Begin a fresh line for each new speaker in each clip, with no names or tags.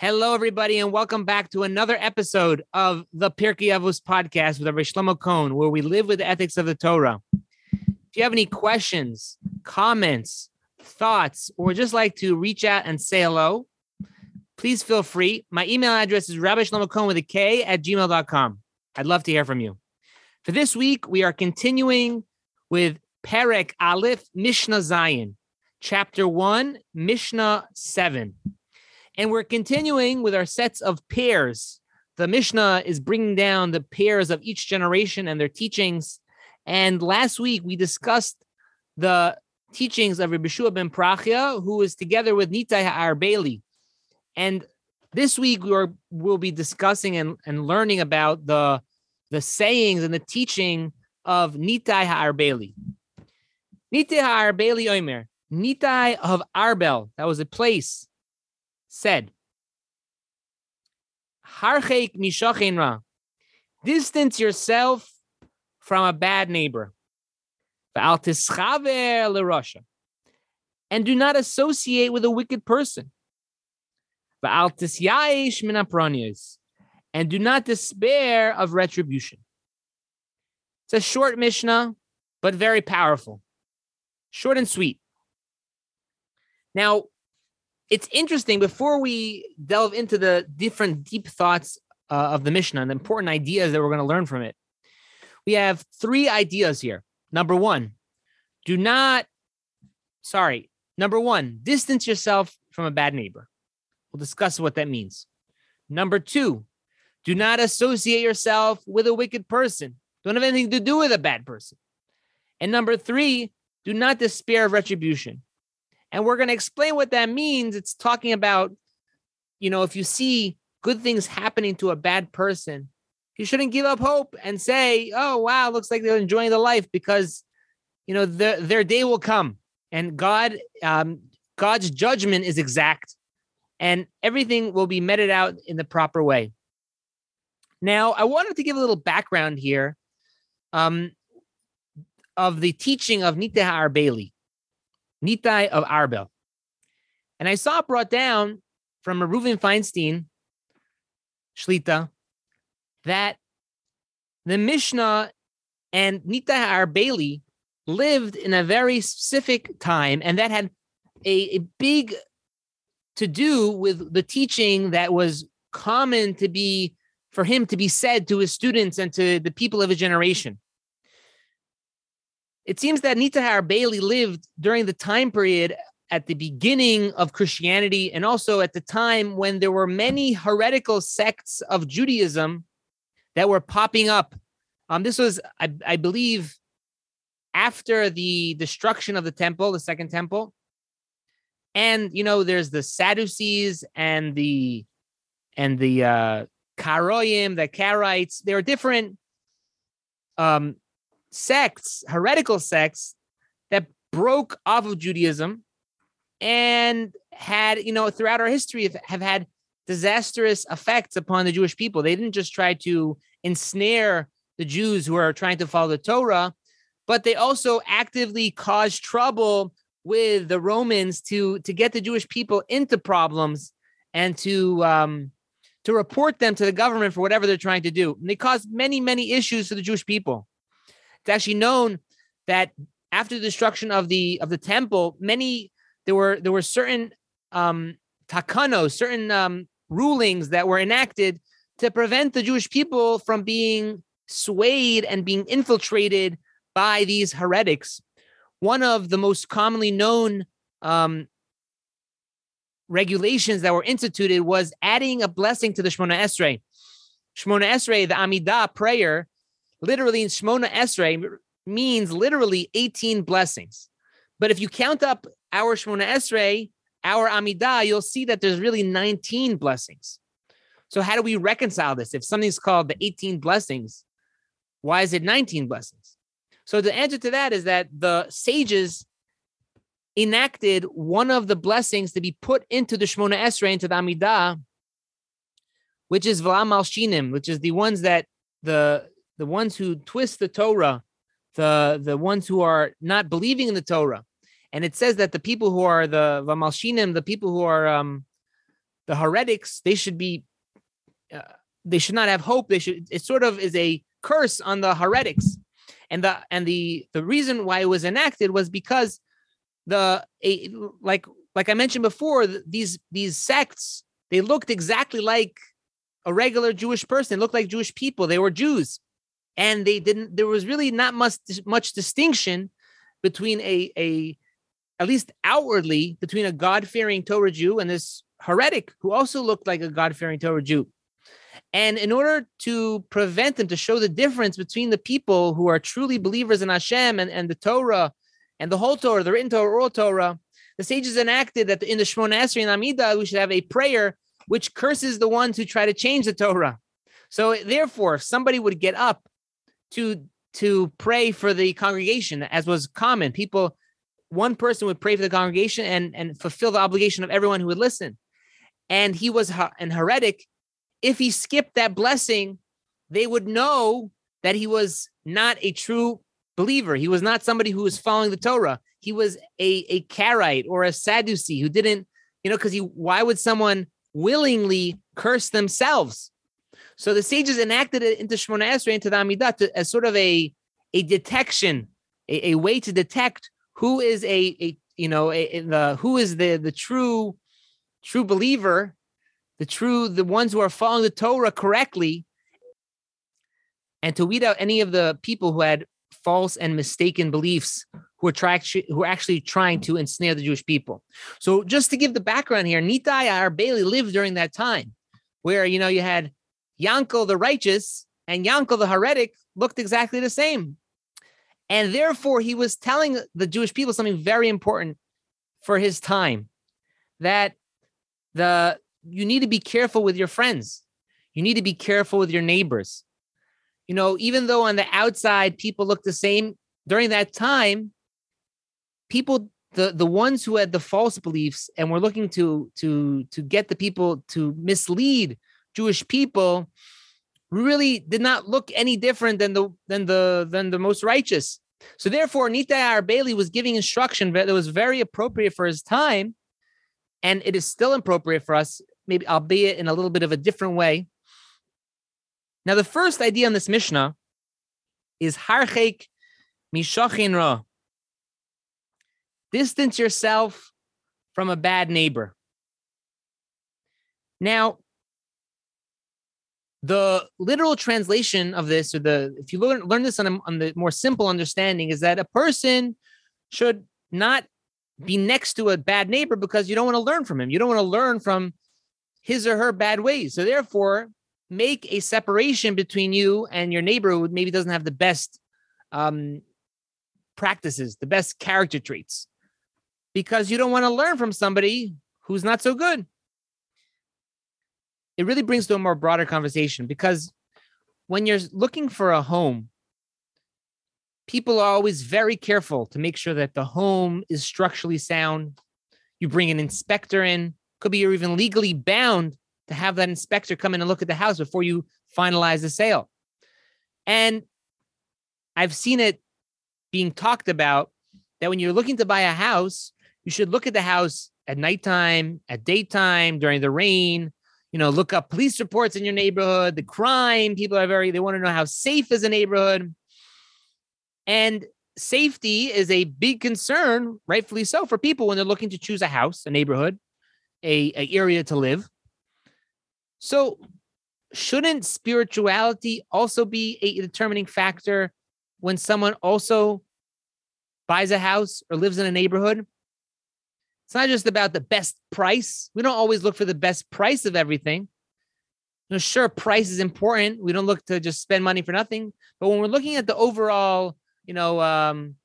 Hello, everybody, and welcome back to another episode of the Pirkei Avos podcast with Rabbi Shlomo Kohn, where we live with the ethics of the Torah. If you have any questions, comments, thoughts, or just like to reach out and say hello, please feel free. My email address is Rabbi Shlomo Kohn with a K at gmail.com. I'd love to hear from you. For this week, we are continuing with Perek Aleph Mishnah Zayin, chapter 1, Mishnah 7. And we're continuing with our sets of pairs. The Mishnah is bringing down the pairs of each generation and their teachings. And last week we discussed the teachings of Rabbi Shua ben Prachia, who is together with Nitai Ha'arbeli. And this week we are, will be discussing and, and learning about the, the sayings and the teaching of Nitai Ha'arbeli. Nitai Ha'arbeli Omer, Nitai of Arbel, that was a place said, Harcheik mishachenra, distance yourself from a bad neighbor. And do not associate with a wicked person. And do not despair of retribution. It's a short Mishnah, but very powerful. Short and sweet. Now, it's interesting before we delve into the different deep thoughts uh, of the Mishnah and the important ideas that we're going to learn from it. We have three ideas here. Number one, do not, sorry, number one, distance yourself from a bad neighbor. We'll discuss what that means. Number two, do not associate yourself with a wicked person. Don't have anything to do with a bad person. And number three, do not despair of retribution. And we're going to explain what that means. It's talking about, you know, if you see good things happening to a bad person, you shouldn't give up hope and say, oh, wow, looks like they're enjoying the life because, you know, their, their day will come. And God, um, God's judgment is exact and everything will be meted out in the proper way. Now, I wanted to give a little background here um, of the teaching of Nitai Arbeli. Nitai of Arbel. And I saw brought down from Reuven Feinstein, Shlita, that the Mishnah and Nitai Arbeli lived in a very specific time, and that had a, a big to do with the teaching that was common to be for him to be said to his students and to the people of his generation. It seems that Nitai Arbeli lived during the time period at the beginning of Christianity and also at the time when there were many heretical sects of Judaism that were popping up. Um, this was, I, I believe, after the destruction of the temple, the second temple. And you know, there's the Sadducees and the and the uh Karoyim, the Karaites. There are different um sects, heretical sects that broke off of Judaism and had, you know, throughout our history have, have had disastrous effects upon the Jewish people. They didn't just try to ensnare the Jews who are trying to follow the Torah, but they also actively caused trouble with the Romans to to get the Jewish people into problems and to um, to report them to the government for whatever they're trying to do. And they caused many many issues to the Jewish people. Actually known that after the destruction of the of the temple, many there were there were certain um takanos, certain um, rulings that were enacted to prevent the Jewish people from being swayed and being infiltrated by these heretics. One of the most commonly known um, regulations that were instituted was adding a blessing to the Shemona Esrei. Shemona Esrei, the Amidah prayer, literally in Shmona Esrei means literally 18 blessings. But if you count up our Shmona Esrei, our Amidah, you'll see that there's really 19 blessings. So how do we reconcile this? If something's called the 18 blessings, why is it 19 blessings? So the answer to that is that the sages enacted one of the blessings to be put into the Shmona Esrei, into the Amidah, which is V'la Malshinim, which is the ones that the the ones who twist the Torah, the the ones who are not believing in the Torah. And it says that the people who are the Vamalshinim, the people who are um, the heretics they should be uh, they should not have hope. They should. It sort of is a curse on the heretics, and the and the the reason why it was enacted was because the a, like like I mentioned before, these these sects they looked exactly like a regular Jewish person. They looked like Jewish people. They were Jews, and they didn't. There was really not much much distinction between a a at least outwardly between a God fearing Torah Jew and this heretic who also looked like a God fearing Torah Jew. And in order to prevent them to show the difference between the people who are truly believers in Hashem and, and the Torah and the whole Torah, the written Torah, oral Torah, the sages enacted that in the Shemona Esrei and Amida, we should have a prayer which curses the ones who try to change the Torah. So therefore, if somebody would get up to to pray for the congregation, as was common, people, one person would pray for the congregation and and fulfill the obligation of everyone who would listen. And he was an heretic if he skipped that blessing, they would know that he was not a true believer. He was not somebody who was following the Torah. He was a, a Karaite or a Sadducee who didn't, you know, because he why would someone willingly curse themselves? So the sages enacted it into Shemona Esrei, into the Amidah, to, as sort of a, a detection, a, a way to detect who is a, a you know, a, the who is the the true true believer the true, the ones who are following the Torah correctly, and to weed out any of the people who had false and mistaken beliefs who are, try, who are actually trying to ensnare the Jewish people. So just to give the background here, Nitai Arbeli lived during that time where, you know, you had Yankel the righteous and Yankel the heretic looked exactly the same. And therefore, he was telling the Jewish people something very important for his time that the you need to be careful with your friends. You need to be careful with your neighbors. You know, even though on the outside people look the same, during that time, people the the ones who had the false beliefs and were looking to to to get the people to mislead Jewish people really did not look any different than the than the than the most righteous. So therefore, Nitai Arbeli was giving instruction that was very appropriate for his time, and it is still appropriate for us maybe albeit in a little bit of a different way. Now, the first idea in this Mishnah is harchek mishachin ra. Distance yourself from a bad neighbor. Now, the literal translation of this, or the if you learn learn this on, a, on the more simple understanding, is that a person should not be next to a bad neighbor because you don't want to learn from him. You don't want to learn from his or her bad ways. So therefore, make a separation between you and your neighbor who maybe doesn't have the best um, practices, the best character traits, because you don't want to learn from somebody who's not so good. It really brings to a more broader conversation because when you're looking for a home, people are always very careful to make sure that the home is structurally sound. You bring an inspector in could be you're even legally bound to have that inspector come in and look at the house before you finalize the sale. And I've seen it being talked about that when you're looking to buy a house, you should look at the house at nighttime, at daytime, during the rain. You know, look up police reports in your neighborhood, the crime. People are very, they want to know how safe is a neighborhood. And safety is a big concern, rightfully so, for people when they're looking to choose a house, a neighborhood a, a area to live. So shouldn't spirituality also be a determining factor when someone also buys a house or lives in a neighborhood? It's not just about the best price. We don't always look for the best price of everything. You know, sure, price is important. We don't look to just spend money for nothing. But when we're looking at the overall, you know, um,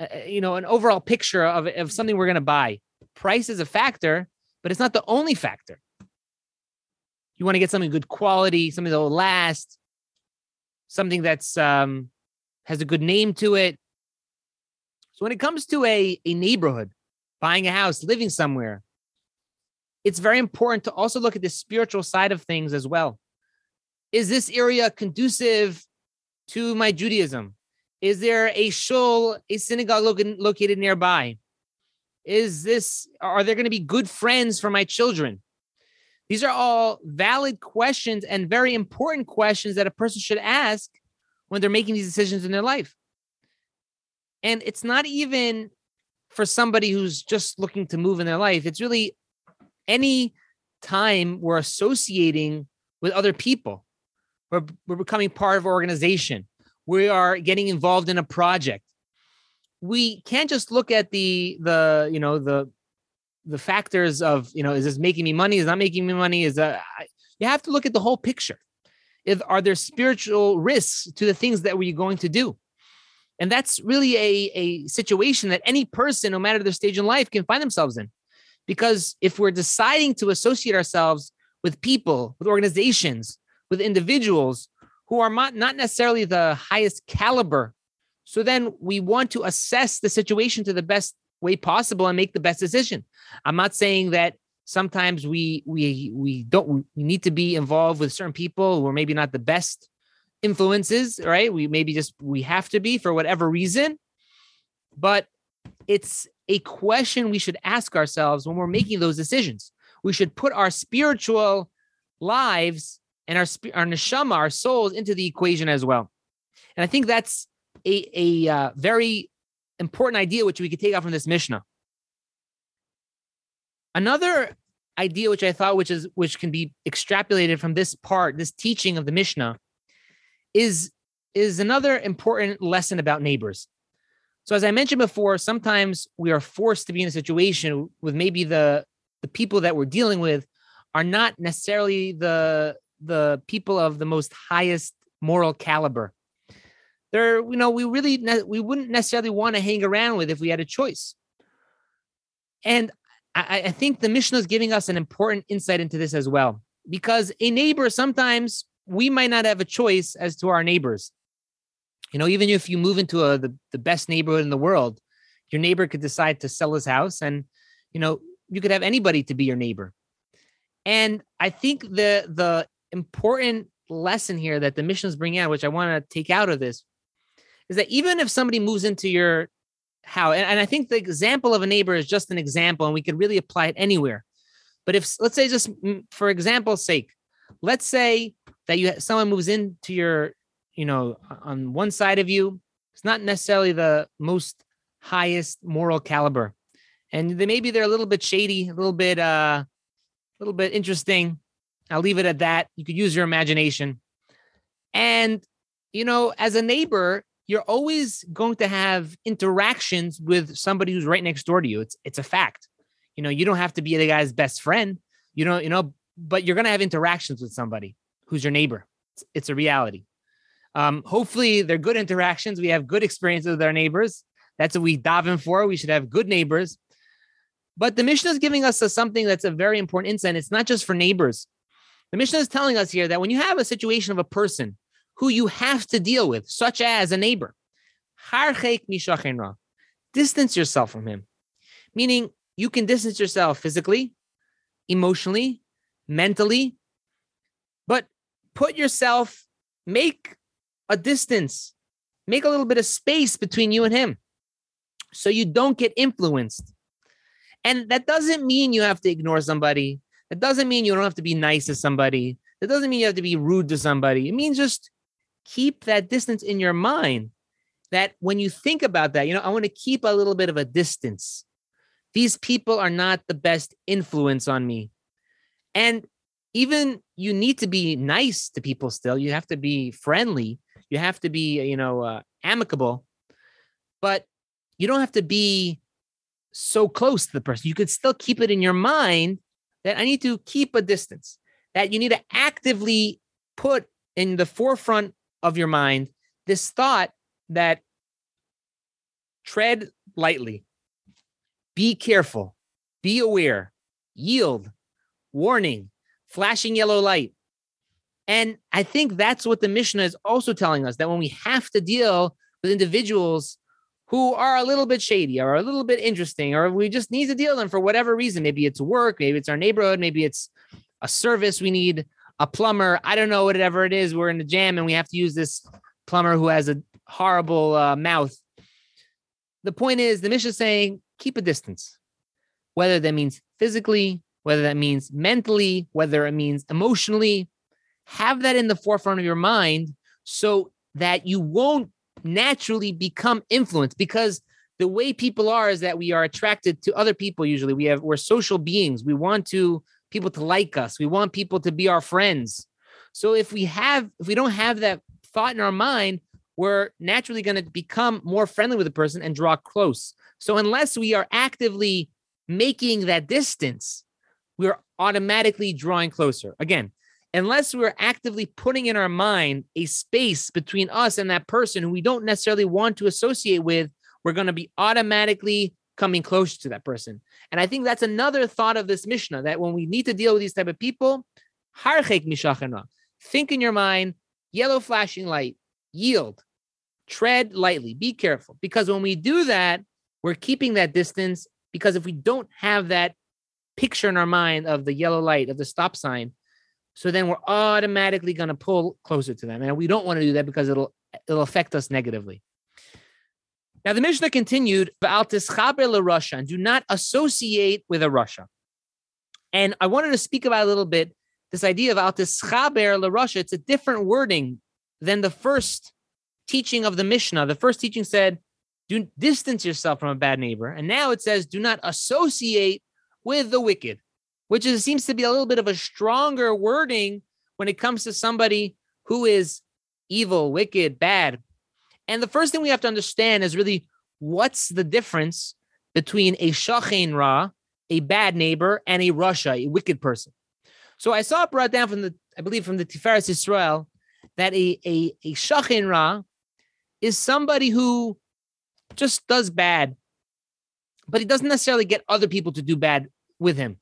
uh, you know, an overall picture of, of something we're going to buy, price is a factor but it's not the only factor. You want to get something good quality, something that will last, something that's um, has a good name to it. So when it comes to a, a neighborhood, buying a house, living somewhere, it's very important to also look at the spiritual side of things as well. Is this area conducive to my Judaism? Is there a shul, a synagogue located nearby? is this are there going to be good friends for my children These are all valid questions and very important questions that a person should ask when they're making these decisions in their life. And it's not even for somebody who's just looking to move in their life. It's really any time we're associating with other people. We're, we're becoming part of an organization. We are getting involved in a project. We can't just look at the the you know the the factors of you know is this making me money is not making me money is that you have to look at the whole picture if are there spiritual risks to the things that we're going to do and that's really a, a situation that any person no matter their stage in life can find themselves in because if we're deciding to associate ourselves with people with organizations with individuals who are not, not necessarily the highest caliber so then we want to assess the situation to the best way possible and make the best decision. I'm not saying that sometimes we we we don't we need to be involved with certain people who are maybe not the best influences, right? We maybe just we have to be for whatever reason. But it's a question we should ask ourselves when we're making those decisions. We should put our spiritual lives and our our neshama, our souls, into the equation as well. And I think that's a a uh, very important idea which we could take out from this Mishnah. Another idea which I thought which is which can be extrapolated from this part, this teaching of the Mishnah, is is another important lesson about neighbors. So as I mentioned before, sometimes we are forced to be in a situation with maybe the the people that we're dealing with are not necessarily the the people of the most highest moral caliber they're you know we really we wouldn't necessarily want to hang around with if we had a choice and I, I think the Mishnah is giving us an important insight into this as well because a neighbor sometimes we might not have a choice as to our neighbors you know even if you move into a, the, the best neighborhood in the world your neighbor could decide to sell his house and you know you could have anybody to be your neighbor and i think the the important lesson here that the missions bring out which i want to take out of this is that even if somebody moves into your house, and, and I think the example of a neighbor is just an example, and we could really apply it anywhere. But if let's say just for example's sake, let's say that you someone moves into your, you know, on one side of you, it's not necessarily the most highest moral caliber, and they maybe they're a little bit shady, a little bit, uh, a little bit interesting. I'll leave it at that. You could use your imagination, and you know, as a neighbor, you're always going to have interactions with somebody who's right next door to you. It's it's a fact. You know, you don't have to be the guy's best friend. You know, you know, but you're going to have interactions with somebody who's your neighbor. It's, it's a reality. Um, hopefully, they're good interactions. We have good experiences with our neighbors. That's what we daven for. We should have good neighbors. But the Mishnah is giving us a, something that's a very important insight. It's not just for neighbors. The Mishnah is telling us here that when you have a situation of a person who you have to deal with, such as a neighbor. Distance yourself from him, meaning you can distance yourself physically, emotionally, mentally, put yourself, make a distance, make a little bit of space between you and him so you don't get influenced. And that doesn't mean you have to ignore somebody. That doesn't mean you don't have to be nice to somebody. That doesn't mean you have to be rude to somebody. It means just keep that distance in your mind that when you think about that, you know, I want to keep a little bit of a distance. These people are not the best influence on me. And even you need to be nice to people still. You have to be friendly. You have to be, you know, uh, amicable. But you don't have to be so close to the person. You could still keep it in your mind that I need to keep a distance, that you need to actively put in the forefront of your mind this thought that tread lightly, be careful, be aware, yield, warning, flashing yellow light. And I think that's what the Mishnah is also telling us that when we have to deal with individuals who are a little bit shady or a little bit interesting, or we just need to deal with them for whatever reason. Maybe it's work, maybe it's our neighborhood, maybe it's a service we need a plumber. I don't know whatever it is. We're in the jam and we have to use this plumber who has a horrible uh, mouth. The point is, the Mishnah is saying keep a distance, whether that means physically, whether that means mentally, whether it means emotionally. Have that in the forefront of your mind so that you won't naturally become influenced because the way people are is that we are attracted to other people usually. We have we're social beings. We want to people to like us. We want people to be our friends. So if we have if we don't have that thought in our mind we're naturally going to become more friendly with the person and draw close. So unless we are actively making that distance we're automatically drawing closer again unless we're actively putting in our mind a space between us and that person who we don't necessarily want to associate with, we're going to be automatically coming closer to that person. And I think that's another thought of this Mishnah that when we need to deal with these type of people, think in your mind, yellow flashing light, yield, tread lightly, be careful. Because when we do that, we're keeping that distance. Because if we don't have that picture in our mind of the yellow light, of the stop sign, so then we're automatically going to pull closer to them. And we don't want to do that because it'll it'll affect us negatively. Now the Mishnah continued, rasha, and do not associate with a rasha. And I wanted to speak about a little bit this idea of altischaber la rasha. It's a different wording than the first teaching of the Mishnah. The first teaching said, do distance yourself from a bad neighbor. And now it says, do not associate with the wicked which is, seems to be a little bit of a stronger wording when it comes to somebody who is evil, wicked, bad. And the first thing we have to understand is really what's the difference between a shachain ra, a bad neighbor, and a rasha, a wicked person. So I saw it brought down from the, I believe from the Tiferes Israel, that a a, a shachain ra is somebody who just does bad, but he doesn't necessarily get other people to do bad with him.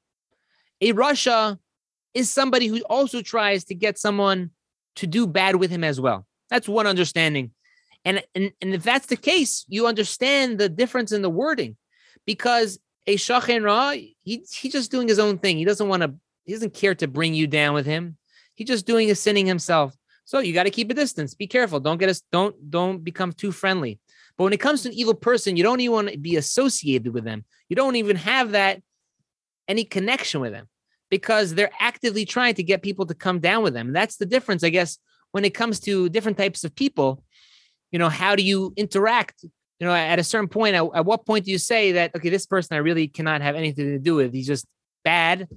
A rasha is somebody who also tries to get someone to do bad with him as well. That's one understanding. And, and, and if that's the case, you understand the difference in the wording because a shachen ra, he, he's just doing his own thing. He doesn't want to, he doesn't care to bring you down with him. He's just doing his sinning himself. So you got to keep a distance. Be careful. Don't get us, don't, don't become too friendly. But when it comes to an evil person, you don't even want to be associated with them. You don't even have that any connection with them because they're actively trying to get people to come down with them. That's the difference, I guess, when it comes to different types of people. You know, how do you interact? You know, at a certain point, at, at what point do you say that, okay, this person I really cannot have anything to do with? He's just bad.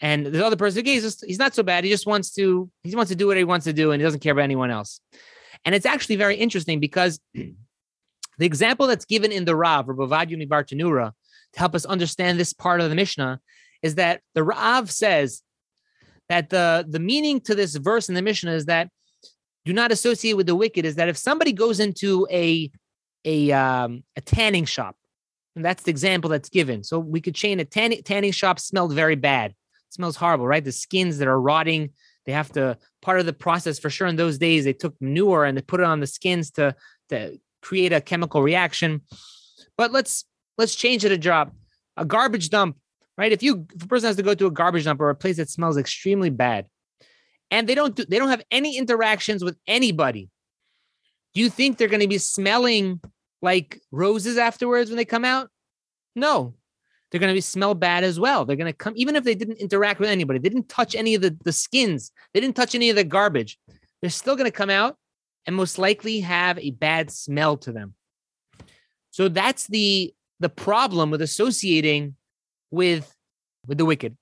And the other person, okay, he's just he's not so bad. He just wants to he wants to do what he wants to do, and he doesn't care about anyone else. And it's actually very interesting because the example that's given in the Rav, or Ovadia MiBartenura, to help us understand this part of the Mishnah is that the Rav says that the, the meaning to this verse in the Mishnah is that do not associate with the wicked is that if somebody goes into a a um, a tanning shop, and that's the example that's given. So we could chain a tanning tanning shop smelled very bad. It smells horrible, right? The skins that are rotting, they have to part of the process for sure. In those days, they took manure and they put it on the skins to to create a chemical reaction. But let's let's change it a job. A garbage dump right? If you if a person has to go to a garbage dump or a place that smells extremely bad, and they don't do, they don't have any interactions with anybody, do you think they're going to be smelling like roses afterwards when they come out? No, they're going to be smell bad as well. They're going to come even if they didn't interact with anybody, they didn't touch any of the the skins, they didn't touch any of the garbage. They're still going to come out and most likely have a bad smell to them. So that's the the problem with associating with with the wicked.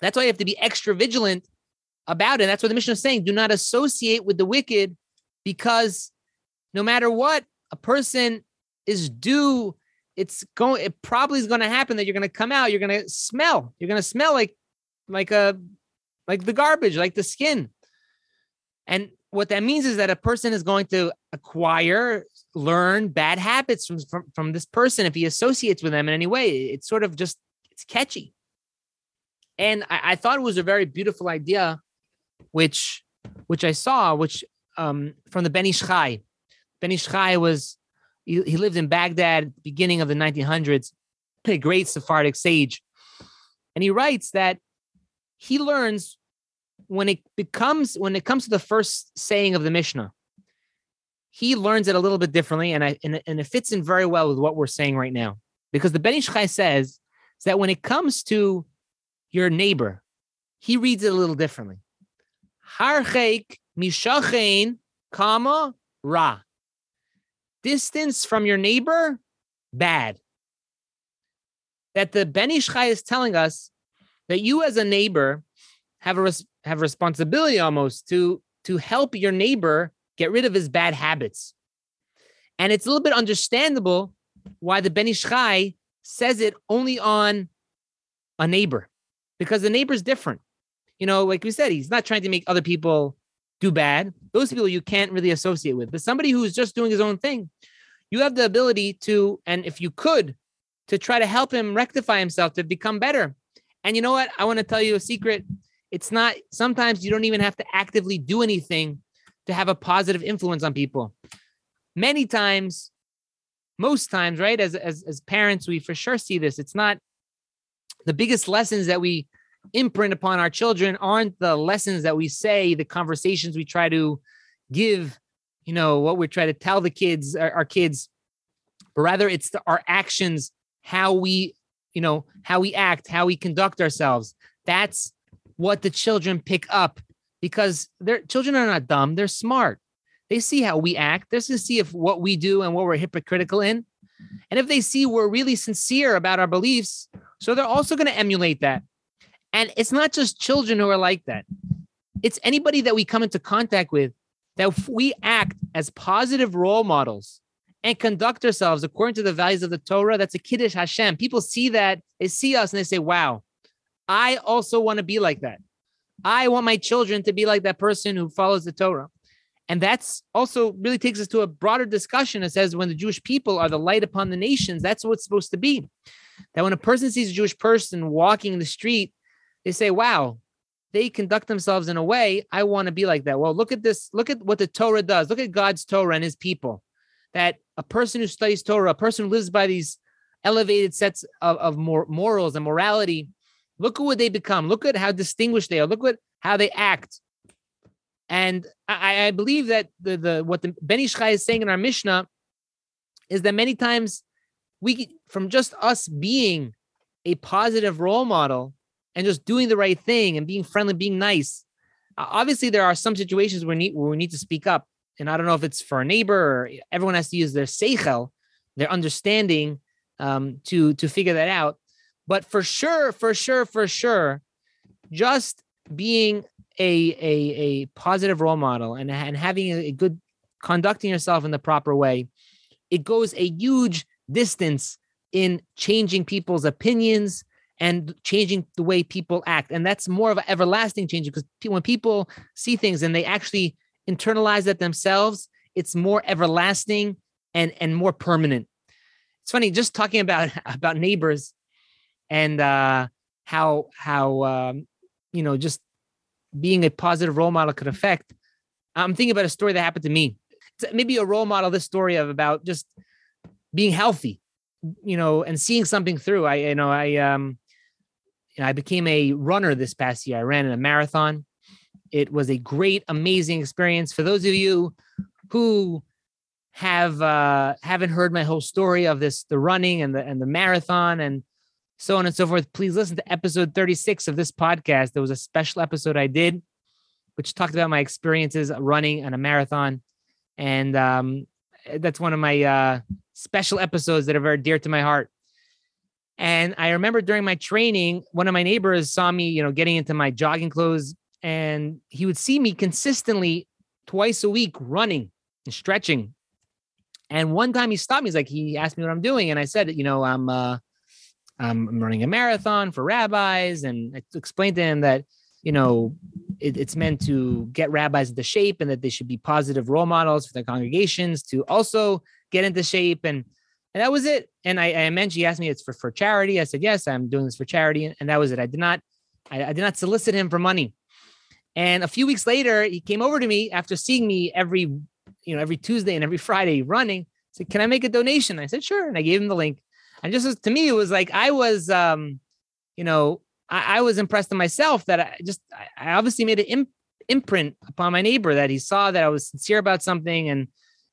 That's why you have to be extra vigilant about it. That's what the Mishnah is saying. Do not associate with the wicked because no matter what a person is due, it's going it probably is going to happen that you're going to come out, you're going to smell. You're going to smell like like a like the garbage, like the skin. And what that means is that a person is going to acquire, learn bad habits from, from, from this person if he associates with them in any way. It's sort of just it's catchy. And I, I thought it was a very beautiful idea, which which I saw, which um, from the Ben Ish Chai. Ben Ish Chai was he, he lived in Baghdad beginning of the 1900s, a great Sephardic sage. And he writes that he learns when it becomes when it comes to the first saying of the Mishnah, he learns it a little bit differently, and I and, and it fits in very well with what we're saying right now. Because the Ben Ish Chai says that when it comes to your neighbor, he reads it a little differently. Harcheik mishachein, comma, ra. Distance from your neighbor, bad. That the Ben Ish Chai is telling us that you as a neighbor have a have responsibility almost to to help your neighbor get rid of his bad habits. And it's a little bit understandable why the Ben Ish Chai says it only on a neighbor, because the neighbor's different. You know, like we said, he's not trying to make other people do bad. Those people you can't really associate with. But somebody who's just doing his own thing, you have the ability to, and if you could, to try to help him rectify himself to become better. And you know what? I want to tell you a secret. It's not, sometimes you don't even have to actively do anything to have a positive influence on people. Many times, most times, right? As, as, as parents, we for sure see this. It's not the biggest lessons that we imprint upon our children aren't the lessons that we say, the conversations we try to give, you know, what we try to tell the kids, our, our kids, but rather it's the, our actions, how we, you know, how we act, how we conduct ourselves. That's what the children pick up because their children are not dumb, they're smart. They see how we act. They're going to see if what we do and what we're hypocritical in. And if they see we're really sincere about our beliefs, so they're also going to emulate that. And it's not just children who are like that. It's anybody that we come into contact with that if we act as positive role models and conduct ourselves according to the values of the Torah, that's a Kiddush Hashem. People see that, they see us and they say, wow, I also want to be like that. I want my children to be like that person who follows the Torah. And that's also really takes us to a broader discussion. It says when the Jewish people are the light upon the nations, that's what it's supposed to be. That when a person sees a Jewish person walking in the street, they say, wow, they conduct themselves in a way I want to be like that. Well, look at this. Look at what the Torah does. Look at God's Torah and his people. That a person who studies Torah, a person who lives by these elevated sets of, of morals and morality, look at what they become. Look at how distinguished they are. Look at how they act. And I, I believe that the, the what the Ben Ish is saying in our Mishnah is that many times we from just us being a positive role model and just doing the right thing and being friendly, being nice. obviously, there are some situations where, need, where we need to speak up. And I don't know if it's for a neighbor or everyone has to use their seichel, their understanding um, to, to figure that out. But for sure, for sure, for sure, just being a, a, a positive role model and, and having a good conducting yourself in the proper way, it goes a huge distance in changing people's opinions and changing the way people act. And that's more of an everlasting change because when people see things and they actually internalize that themselves, it's more everlasting and, and more permanent. It's funny just talking about about neighbors and uh, how how um, you know just being a positive role model could affect. I'm thinking about a story that happened to me. It's maybe a role model. This story of about just being healthy, you know, and seeing something through. I, you know, I, um, you know, I became a runner this past year. I ran in a marathon. It was a great, amazing experience. For those of you who have uh, haven't heard my whole story of this, the running and the and the marathon and so on and so forth, please listen to episode 36 of this podcast. There was a special episode I did, which talked about my experiences running on a marathon. And um, that's one of my uh, special episodes that are very dear to my heart. And I remember during my training, one of my neighbors saw me, you know, getting into my jogging clothes, and he would see me consistently twice a week running and stretching. And one time he stopped me. He's like, he asked me what I'm doing, and I said, you know, I'm uh, Um, I'm running a marathon for rabbis, and I explained to him that, you know, it, it's meant to get rabbis into shape, and that they should be positive role models for their congregations to also get into shape and and that was it. And I, I mentioned, he asked me, it's for, for charity. I said, yes, I'm doing this for charity. And that was it. I did not, I, I did not solicit him for money. And a few weeks later, he came over to me after seeing me every, you know, every Tuesday and every Friday running. Said, can I make a donation? I said, sure. And I gave him the link. And just to me, it was like, I was, um, you know, I, I was impressed in myself that I just, I obviously made an imp- imprint upon my neighbor that he saw that I was sincere about something and,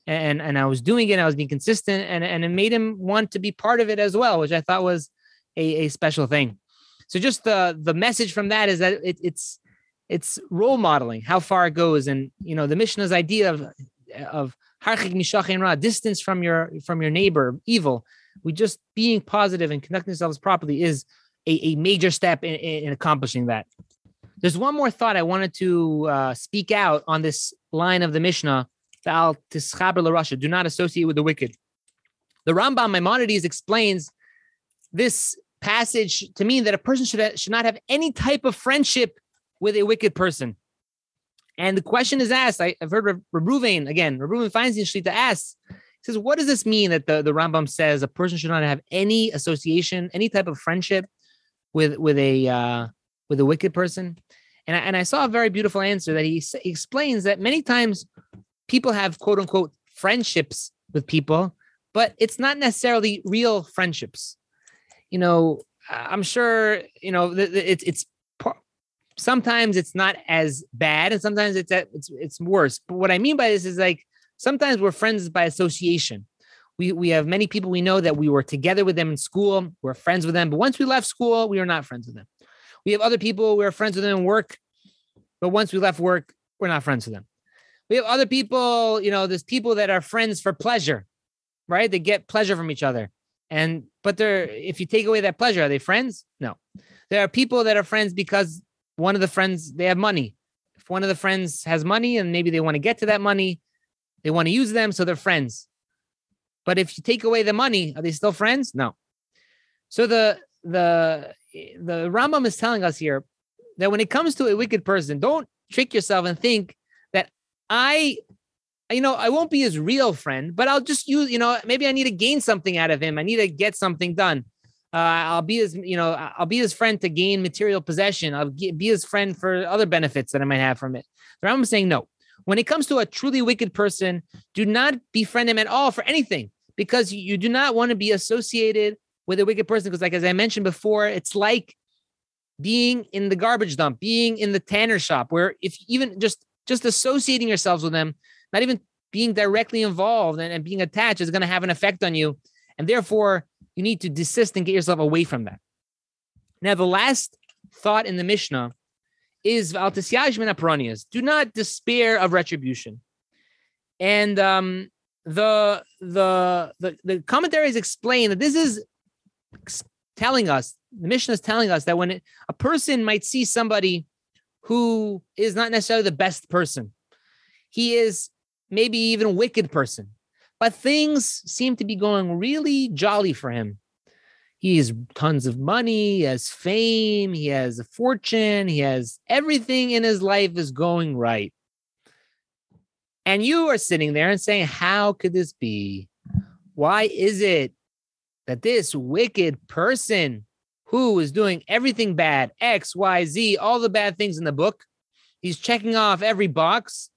and and I was doing it. I was being consistent, and and it made him want to be part of it as well, which I thought was a, a special thing. So just the the message from that is that it, it's it's role modeling how far it goes, and you know the Mishnah's idea of of harchik mishachin ra, distance from your from your neighbor, evil. We just being positive and conducting ourselves properly is a, a major step in, in accomplishing that. There's one more thought I wanted to uh, speak out on this line of the Mishnah. Do not associate with the wicked. The Rambam Maimonides explains this passage to mean that a person should, should not have any type of friendship with a wicked person. And the question is asked. I, have heard Reuven again. Reuven Feinstein Shlita asks, he says, "What does this mean that the, the Rambam says a person should not have any association, any type of friendship with with a uh, with a wicked person?" And I, and I saw a very beautiful answer that he, he explains that many times people have quote unquote friendships with people, but it's not necessarily real friendships. You know, I'm sure you know it's it's sometimes it's not as bad, and sometimes it's it's it's worse. But what I mean by this is like sometimes we're friends by association. We we have many people we know that we were together with them in school, we're friends with them, but once we left school, we are not friends with them. We have other people we're friends with them in work, but once we left work, we're not friends with them. We have other people, you know, there's people that are friends for pleasure, right? They get pleasure from each other. And but they're if you take away that pleasure, are they friends? No. There are people that are friends because one of the friends they have money. If one of the friends has money and maybe they want to get to that money, they want to use them, so they're friends. But if you take away the money, are they still friends? No. So the the the Rambam is telling us here that when it comes to a wicked person, don't trick yourself and think that I, you know, I won't be his real friend, but I'll just use, you know, maybe I need to gain something out of him. I need to get something done. Uh, I'll be his, you know, I'll be his friend to gain material possession. I'll be his friend for other benefits that I might have from it. The Rambam is saying no. When it comes to a truly wicked person, do not befriend him at all for anything because you do not want to be associated with a wicked person. Because, like as I mentioned before, it's like being in the garbage dump, being in the tanner shop, where if even just just associating yourselves with them, not even being directly involved and, and being attached is going to have an effect on you. And therefore, you need to desist and get yourself away from that. Now, the last thought in the Mishnah is do not despair of retribution. And um, the, the the the commentaries explain that this is telling us the Mishnah is telling us that when it, a person might see somebody who is not necessarily the best person, he is maybe even a wicked person, but things seem to be going really jolly for him. He has tons of money, he has fame, he has a fortune, he has everything in his life is going right. And you are sitting there and saying, How could this be? Why is it that this wicked person who is doing everything bad, X, Y, Z, all the bad things in the book. He's checking off every box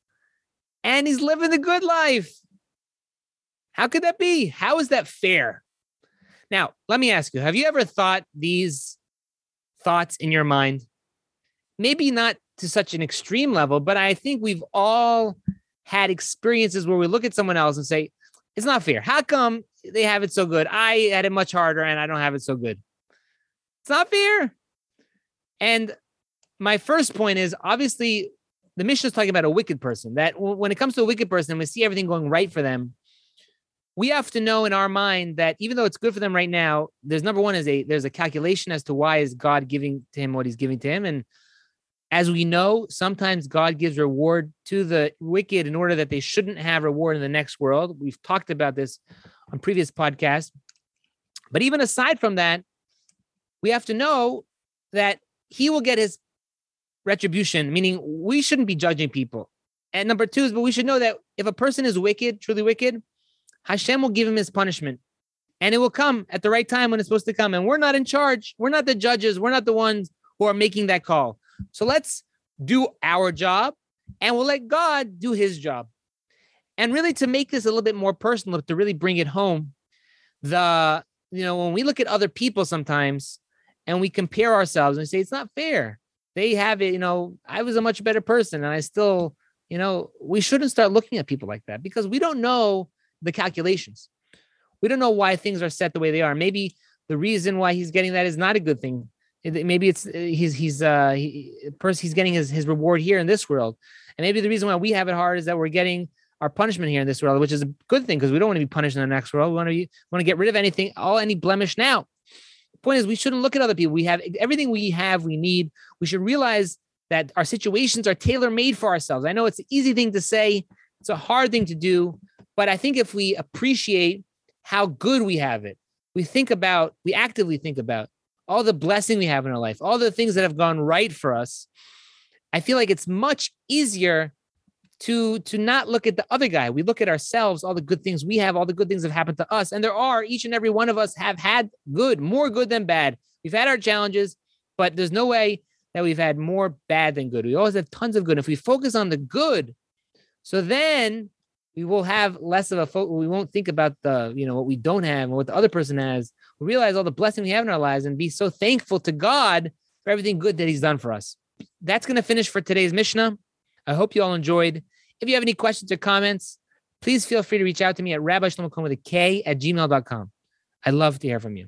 and he's living the good life. How could that be? How is that fair? Now, let me ask you have you ever thought these thoughts in your mind? Maybe not to such an extreme level, but I think we've all had experiences where we look at someone else and say, it's not fair. How come they have it so good? I had it much harder and I don't have it so good. It's not fair. And my first point is obviously the Mishnah is talking about a wicked person. That when it comes to a wicked person, we see everything going right for them. We have to know in our mind that even though it's good for them right now, there's number one is a there's a calculation as to why is God giving to him what he's giving to him. And as we know, sometimes God gives reward to the wicked in order that they shouldn't have reward in the next world. We've talked about this on previous podcasts. But even aside from that, we have to know that he will get his retribution, meaning we shouldn't be judging people. And number two is, but we should know that if a person is wicked, truly wicked, Hashem will give him his punishment. And it will come at the right time when it's supposed to come. And we're not in charge. We're not the judges. We're not the ones who are making that call. So let's do our job and we'll let God do his job. And really, to make this a little bit more personal, to really bring it home, the, you know, when we look at other people sometimes, and we compare ourselves and say it's not fair. They have it, you know, I was a much better person and I still, you know, we shouldn't start looking at people like that because we don't know the calculations. We don't know why things are set the way they are. Maybe the reason why he's getting that is not a good thing. Maybe it's uh, he's he's uh he, he's getting his his reward here in this world, and maybe the reason why we have it hard is that we're getting our punishment here in this world, which is a good thing because we don't want to be punished in the next world. We want to be, want to get rid of anything, all any blemish now. The point is, we shouldn't look at other people. We have everything we have, we need. We should realize that our situations are tailor made for ourselves. I know it's an easy thing to say, it's a hard thing to do, but I think if we appreciate how good we have it, we think about, we actively think about all the blessing we have in our life, all the things that have gone right for us. I feel like it's much easier to to not look at the other guy. We look at ourselves, all the good things we have, all the good things have happened to us, and there are each and every one of us have had good, more good than bad. We've had our challenges, but there's no way that we've had more bad than good. We always have tons of good. If we focus on the good, so then we will have less of a focus. We won't think about the, you know, what we don't have and what the other person has. We realize all the blessing we have in our lives and be so thankful to God for everything good that He's done for us. That's going to finish for today's Mishnah. I hope you all enjoyed. If you have any questions or comments, please feel free to reach out to me at Rabbi Shlomo with a K at gmail.com. I'd love to hear from you.